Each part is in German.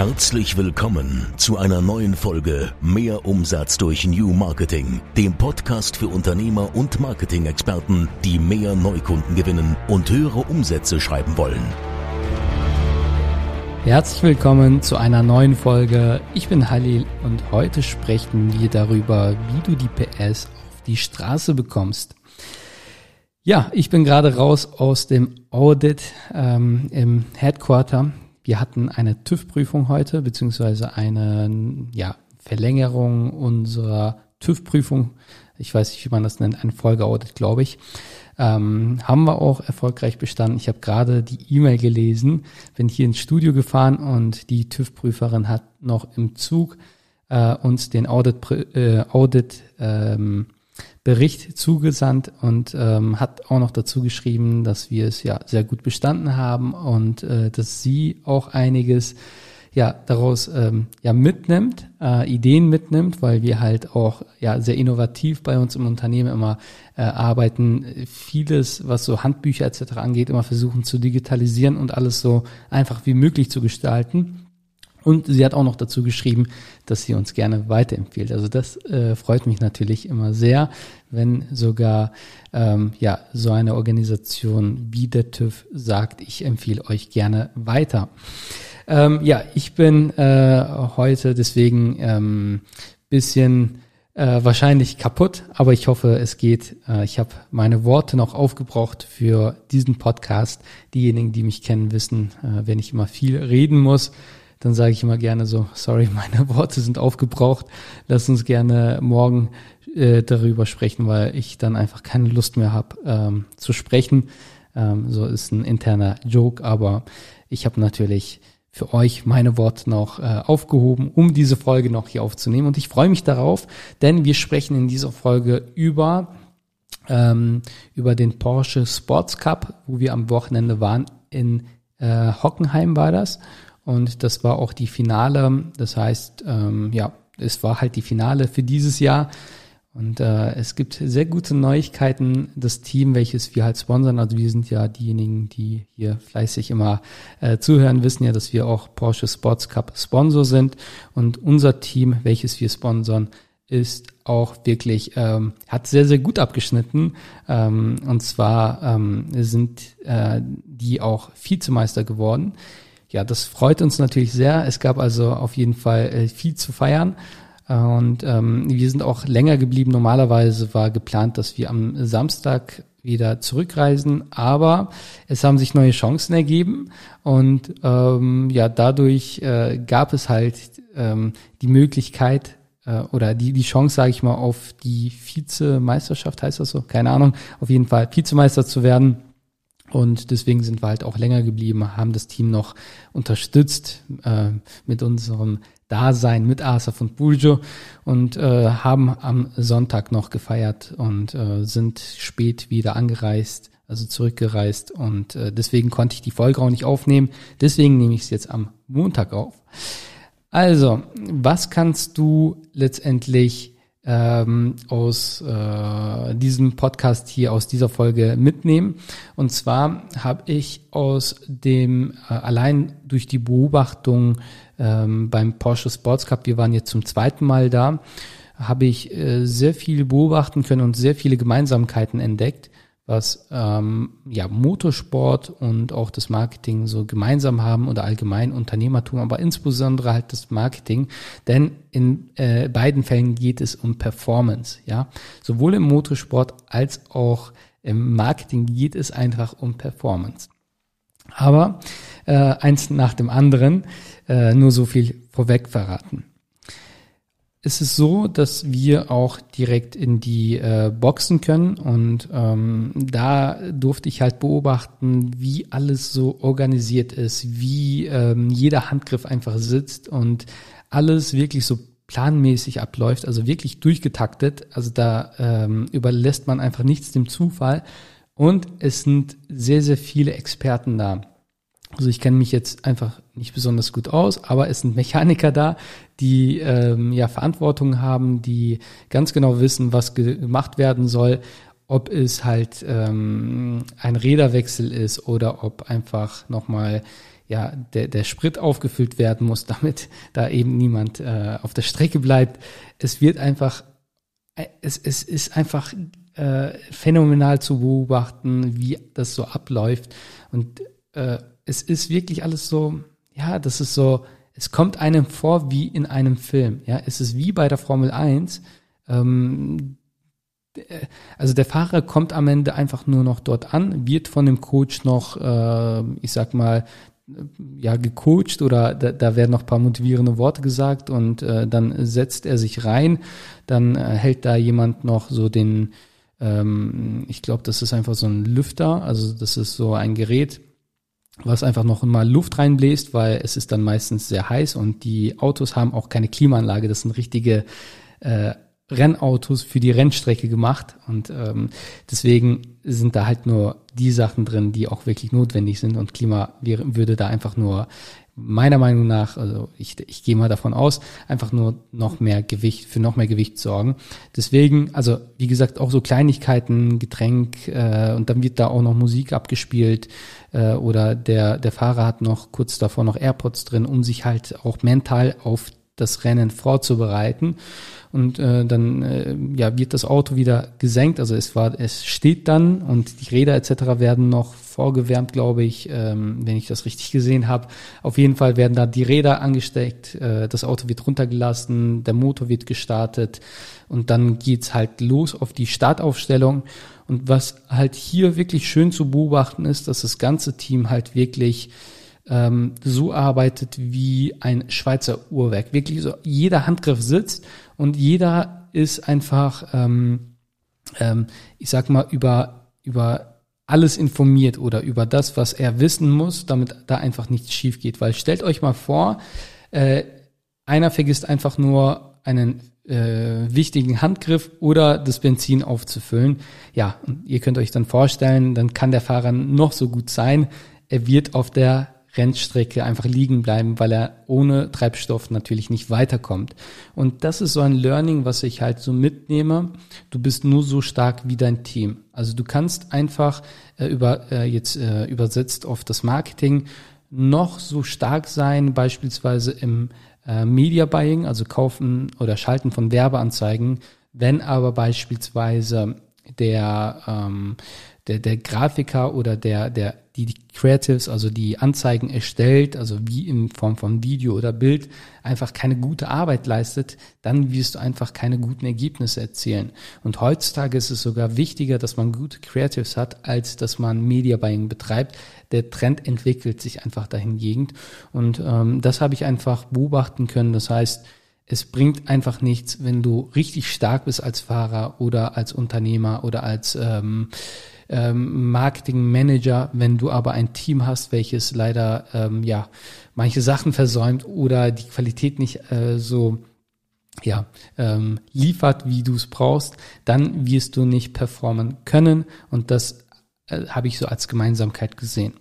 Herzlich willkommen zu einer neuen Folge Mehr Umsatz durch New Marketing, dem Podcast für Unternehmer und Marketing-Experten, die mehr Neukunden gewinnen und höhere Umsätze schreiben wollen. Herzlich willkommen zu einer neuen Folge. Ich bin Halil und heute sprechen wir darüber, wie du die PS auf die Straße bekommst. Ja, ich bin gerade raus aus dem Audit ähm, im Headquarter wir hatten eine TÜV-Prüfung heute, beziehungsweise eine ja, Verlängerung unserer TÜV-Prüfung. Ich weiß nicht, wie man das nennt, ein Folgeaudit, glaube ich. Ähm, haben wir auch erfolgreich bestanden. Ich habe gerade die E-Mail gelesen, bin hier ins Studio gefahren und die TÜV-Prüferin hat noch im Zug äh, uns den Audit, äh, Audit ähm, Bericht zugesandt und ähm, hat auch noch dazu geschrieben, dass wir es ja sehr gut bestanden haben und äh, dass sie auch einiges ja daraus ähm, ja mitnimmt, äh, Ideen mitnimmt, weil wir halt auch ja sehr innovativ bei uns im Unternehmen immer äh, arbeiten, vieles was so Handbücher etc. angeht, immer versuchen zu digitalisieren und alles so einfach wie möglich zu gestalten. Und sie hat auch noch dazu geschrieben, dass sie uns gerne weiterempfiehlt. Also das äh, freut mich natürlich immer sehr, wenn sogar ähm, ja so eine Organisation wie der TÜV sagt, ich empfehle euch gerne weiter. Ähm, ja, ich bin äh, heute deswegen ähm, bisschen äh, wahrscheinlich kaputt, aber ich hoffe, es geht. Äh, ich habe meine Worte noch aufgebraucht für diesen Podcast. Diejenigen, die mich kennen, wissen, äh, wenn ich immer viel reden muss, dann sage ich immer gerne so, sorry, meine Worte sind aufgebraucht, lass uns gerne morgen äh, darüber sprechen, weil ich dann einfach keine Lust mehr habe ähm, zu sprechen. Ähm, so ist ein interner Joke, aber ich habe natürlich für euch meine Worte noch äh, aufgehoben, um diese Folge noch hier aufzunehmen. Und ich freue mich darauf, denn wir sprechen in dieser Folge über, ähm, über den Porsche Sports Cup, wo wir am Wochenende waren. In äh, Hockenheim war das. Und das war auch die Finale. Das heißt, ähm, ja, es war halt die Finale für dieses Jahr. Und äh, es gibt sehr gute Neuigkeiten. Das Team, welches wir halt sponsern, also wir sind ja diejenigen, die hier fleißig immer äh, zuhören, wissen ja, dass wir auch Porsche Sports Cup Sponsor sind. Und unser Team, welches wir sponsern, ist auch wirklich, ähm, hat sehr, sehr gut abgeschnitten. Ähm, und zwar ähm, sind äh, die auch Vizemeister geworden. Ja, das freut uns natürlich sehr. Es gab also auf jeden Fall äh, viel zu feiern. Und ähm, wir sind auch länger geblieben. Normalerweise war geplant, dass wir am Samstag wieder zurückreisen, aber es haben sich neue Chancen ergeben und ähm, ja, dadurch äh, gab es halt ähm, die Möglichkeit äh, oder die die Chance, sage ich mal, auf die Vizemeisterschaft heißt das so, keine Ahnung, auf jeden Fall Vizemeister zu werden. Und deswegen sind wir halt auch länger geblieben, haben das Team noch unterstützt äh, mit unserem Dasein mit Asaf und Burjo und äh, haben am Sonntag noch gefeiert und äh, sind spät wieder angereist, also zurückgereist und äh, deswegen konnte ich die Folge auch nicht aufnehmen. Deswegen nehme ich es jetzt am Montag auf. Also, was kannst du letztendlich ähm, aus äh, diesem Podcast hier, aus dieser Folge mitnehmen. Und zwar habe ich aus dem, äh, allein durch die Beobachtung ähm, beim Porsche Sports Cup, wir waren jetzt zum zweiten Mal da, habe ich äh, sehr viel beobachten können und sehr viele Gemeinsamkeiten entdeckt was ähm, ja Motorsport und auch das Marketing so gemeinsam haben oder allgemein Unternehmertum, aber insbesondere halt das Marketing, denn in äh, beiden Fällen geht es um Performance, ja, sowohl im Motorsport als auch im Marketing geht es einfach um Performance. Aber äh, eins nach dem anderen, äh, nur so viel vorweg verraten es ist so, dass wir auch direkt in die äh, Boxen können und ähm, da durfte ich halt beobachten, wie alles so organisiert ist, wie ähm, jeder Handgriff einfach sitzt und alles wirklich so planmäßig abläuft, also wirklich durchgetaktet. Also da ähm, überlässt man einfach nichts dem Zufall und es sind sehr, sehr viele Experten da. Also ich kenne mich jetzt einfach nicht besonders gut aus, aber es sind Mechaniker da, die ähm, ja Verantwortung haben, die ganz genau wissen, was gemacht werden soll, ob es halt ähm, ein Räderwechsel ist oder ob einfach nochmal ja, der, der Sprit aufgefüllt werden muss, damit da eben niemand äh, auf der Strecke bleibt. Es wird einfach, äh, es, es ist einfach äh, phänomenal zu beobachten, wie das so abläuft. Und äh, es ist wirklich alles so, ja, das ist so, es kommt einem vor wie in einem Film. Ja, es ist wie bei der Formel 1. Ähm, also der Fahrer kommt am Ende einfach nur noch dort an, wird von dem Coach noch, äh, ich sag mal, ja, gecoacht oder da, da werden noch paar motivierende Worte gesagt und äh, dann setzt er sich rein, dann äh, hält da jemand noch so den, ähm, ich glaube, das ist einfach so ein Lüfter, also das ist so ein Gerät, was einfach noch mal Luft reinbläst, weil es ist dann meistens sehr heiß und die Autos haben auch keine Klimaanlage, das sind richtige äh, Rennautos für die Rennstrecke gemacht und ähm, deswegen sind da halt nur die Sachen drin, die auch wirklich notwendig sind und Klima wäre, würde da einfach nur meiner Meinung nach, also ich, ich gehe mal davon aus, einfach nur noch mehr Gewicht, für noch mehr Gewicht sorgen. Deswegen, also wie gesagt, auch so Kleinigkeiten, Getränk äh, und dann wird da auch noch Musik abgespielt äh, oder der, der Fahrer hat noch kurz davor noch AirPods drin, um sich halt auch mental auf das Rennen vorzubereiten. Und äh, dann äh, ja, wird das Auto wieder gesenkt. Also es war, es steht dann und die Räder etc. werden noch vorgewärmt, glaube ich, ähm, wenn ich das richtig gesehen habe. Auf jeden Fall werden da die Räder angesteckt, äh, das Auto wird runtergelassen, der Motor wird gestartet und dann geht's halt los auf die Startaufstellung. Und was halt hier wirklich schön zu beobachten ist, dass das ganze Team halt wirklich ähm, so arbeitet wie ein Schweizer Uhrwerk. Wirklich so, jeder Handgriff sitzt und jeder ist einfach, ähm, ähm, ich sag mal, über, über alles informiert oder über das, was er wissen muss, damit da einfach nichts schief geht. Weil stellt euch mal vor, äh, einer vergisst einfach nur einen äh, wichtigen Handgriff oder das Benzin aufzufüllen. Ja, ihr könnt euch dann vorstellen, dann kann der Fahrer noch so gut sein. Er wird auf der Rennstrecke einfach liegen bleiben, weil er ohne Treibstoff natürlich nicht weiterkommt. Und das ist so ein Learning, was ich halt so mitnehme. Du bist nur so stark wie dein Team. Also du kannst einfach äh, über äh, jetzt äh, übersetzt auf das Marketing noch so stark sein, beispielsweise im äh, Media Buying, also Kaufen oder Schalten von Werbeanzeigen, wenn aber beispielsweise der ähm, der, der Grafiker oder der, der, die, die Creatives, also die Anzeigen erstellt, also wie in Form von Video oder Bild, einfach keine gute Arbeit leistet, dann wirst du einfach keine guten Ergebnisse erzielen. Und heutzutage ist es sogar wichtiger, dass man gute Creatives hat, als dass man Media Buying betreibt. Der Trend entwickelt sich einfach dahingehend. Und ähm, das habe ich einfach beobachten können. Das heißt, es bringt einfach nichts, wenn du richtig stark bist als Fahrer oder als Unternehmer oder als ähm, ähm, Marketingmanager, wenn du aber ein Team hast, welches leider ähm, ja manche Sachen versäumt oder die Qualität nicht äh, so ja, ähm, liefert, wie du es brauchst, dann wirst du nicht performen können. Und das äh, habe ich so als Gemeinsamkeit gesehen.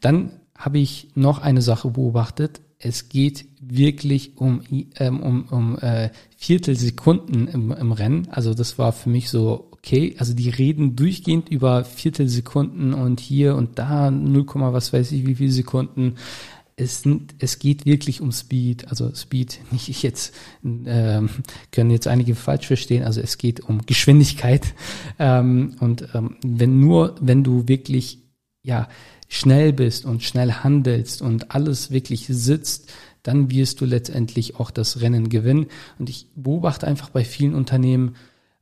Dann habe ich noch eine Sache beobachtet. Es geht wirklich um, ähm, um, um äh, Viertelsekunden im, im Rennen. Also das war für mich so, okay, also die reden durchgehend über Viertelsekunden und hier und da 0, was weiß ich wie viele Sekunden. Es, es geht wirklich um Speed, also Speed, nicht ich jetzt, ähm, können jetzt einige falsch verstehen, also es geht um Geschwindigkeit. Ähm, und ähm, wenn nur, wenn du wirklich, ja, schnell bist und schnell handelst und alles wirklich sitzt, dann wirst du letztendlich auch das Rennen gewinnen. Und ich beobachte einfach bei vielen Unternehmen,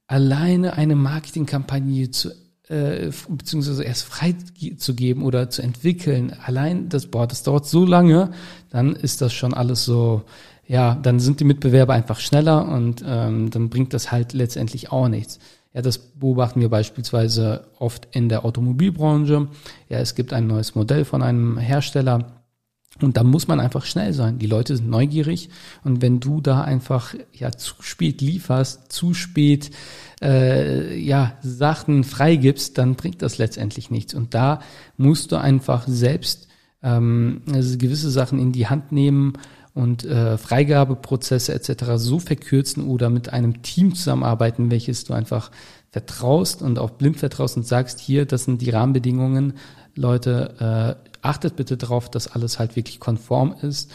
alleine eine Marketingkampagne zu äh, beziehungsweise erst frei zu geben oder zu entwickeln, allein das, boah, das dauert so lange, dann ist das schon alles so, ja, dann sind die Mitbewerber einfach schneller und ähm, dann bringt das halt letztendlich auch nichts. Ja, das beobachten wir beispielsweise oft in der Automobilbranche. Ja, es gibt ein neues Modell von einem Hersteller, und da muss man einfach schnell sein. Die Leute sind neugierig und wenn du da einfach ja zu spät lieferst, zu spät äh, ja Sachen freigibst, dann bringt das letztendlich nichts. Und da musst du einfach selbst ähm, also gewisse Sachen in die Hand nehmen und äh, Freigabeprozesse etc. so verkürzen oder mit einem Team zusammenarbeiten, welches du einfach vertraust und auch blind vertraust und sagst, hier, das sind die Rahmenbedingungen, Leute, äh, achtet bitte darauf, dass alles halt wirklich konform ist.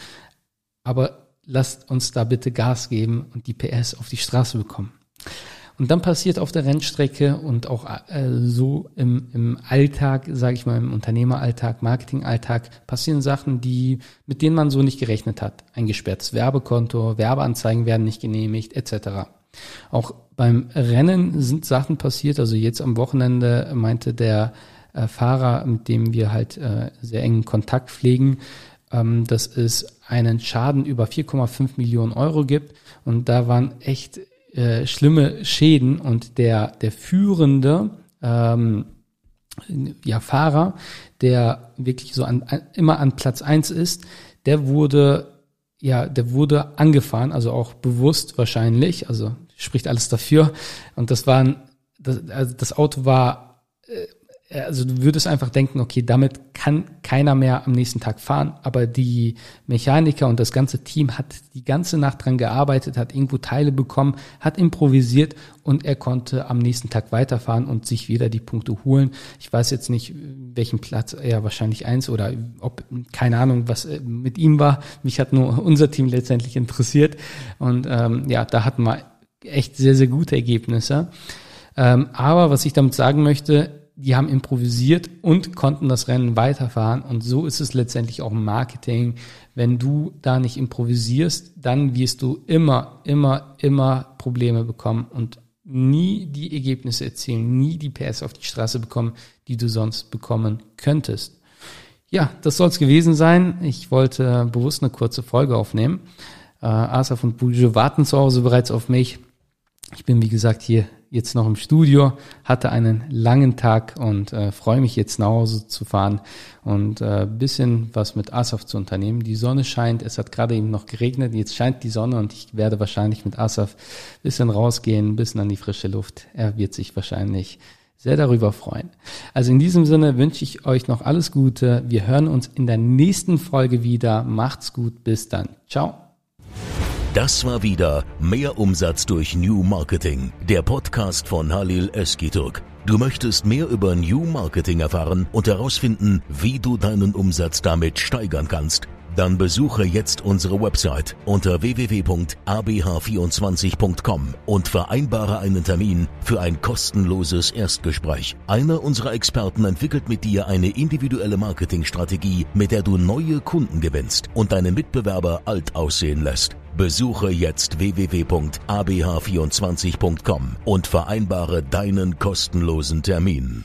Aber lasst uns da bitte Gas geben und die PS auf die Straße bekommen. Und dann passiert auf der Rennstrecke und auch äh, so im, im Alltag, sage ich mal, im Unternehmeralltag, Marketingalltag, passieren Sachen, die mit denen man so nicht gerechnet hat. Ein gesperrtes Werbekonto, Werbeanzeigen werden nicht genehmigt, etc. Auch beim Rennen sind Sachen passiert. Also jetzt am Wochenende meinte der äh, Fahrer, mit dem wir halt äh, sehr engen Kontakt pflegen, ähm, dass es einen Schaden über 4,5 Millionen Euro gibt. Und da waren echt äh, schlimme Schäden und der, der führende ähm, ja, Fahrer, der wirklich so an, an, immer an Platz eins ist, der wurde ja, der wurde angefahren, also auch bewusst wahrscheinlich, also spricht alles dafür. Und das war ein, das, also das Auto war äh, also du würdest einfach denken, okay, damit kann keiner mehr am nächsten Tag fahren, aber die Mechaniker und das ganze Team hat die ganze Nacht dran gearbeitet, hat irgendwo Teile bekommen, hat improvisiert und er konnte am nächsten Tag weiterfahren und sich wieder die Punkte holen. Ich weiß jetzt nicht, welchen Platz er wahrscheinlich eins oder ob, keine Ahnung, was äh, mit ihm war. Mich hat nur unser Team letztendlich interessiert und ähm, ja, da hatten wir echt sehr, sehr gute Ergebnisse. Ähm, aber was ich damit sagen möchte, die haben improvisiert und konnten das Rennen weiterfahren. Und so ist es letztendlich auch im Marketing. Wenn du da nicht improvisierst, dann wirst du immer, immer, immer Probleme bekommen und nie die Ergebnisse erzielen, nie die PS auf die Straße bekommen, die du sonst bekommen könntest. Ja, das soll es gewesen sein. Ich wollte bewusst eine kurze Folge aufnehmen. Äh, Asaf und Bujo warten zu Hause bereits auf mich. Ich bin, wie gesagt, hier jetzt noch im Studio, hatte einen langen Tag und äh, freue mich jetzt nach Hause zu fahren und äh, bisschen was mit Asaf zu unternehmen. Die Sonne scheint, es hat gerade eben noch geregnet, jetzt scheint die Sonne und ich werde wahrscheinlich mit Asaf bisschen rausgehen, bisschen an die frische Luft. Er wird sich wahrscheinlich sehr darüber freuen. Also in diesem Sinne wünsche ich euch noch alles Gute. Wir hören uns in der nächsten Folge wieder. Macht's gut, bis dann. Ciao. Das war wieder Mehr Umsatz durch New Marketing, der Podcast von Halil Eskiturk. Du möchtest mehr über New Marketing erfahren und herausfinden, wie du deinen Umsatz damit steigern kannst? Dann besuche jetzt unsere Website unter www.abh24.com und vereinbare einen Termin für ein kostenloses Erstgespräch. Einer unserer Experten entwickelt mit dir eine individuelle Marketingstrategie, mit der du neue Kunden gewinnst und deine Mitbewerber alt aussehen lässt. Besuche jetzt www.abh24.com und vereinbare deinen kostenlosen Termin.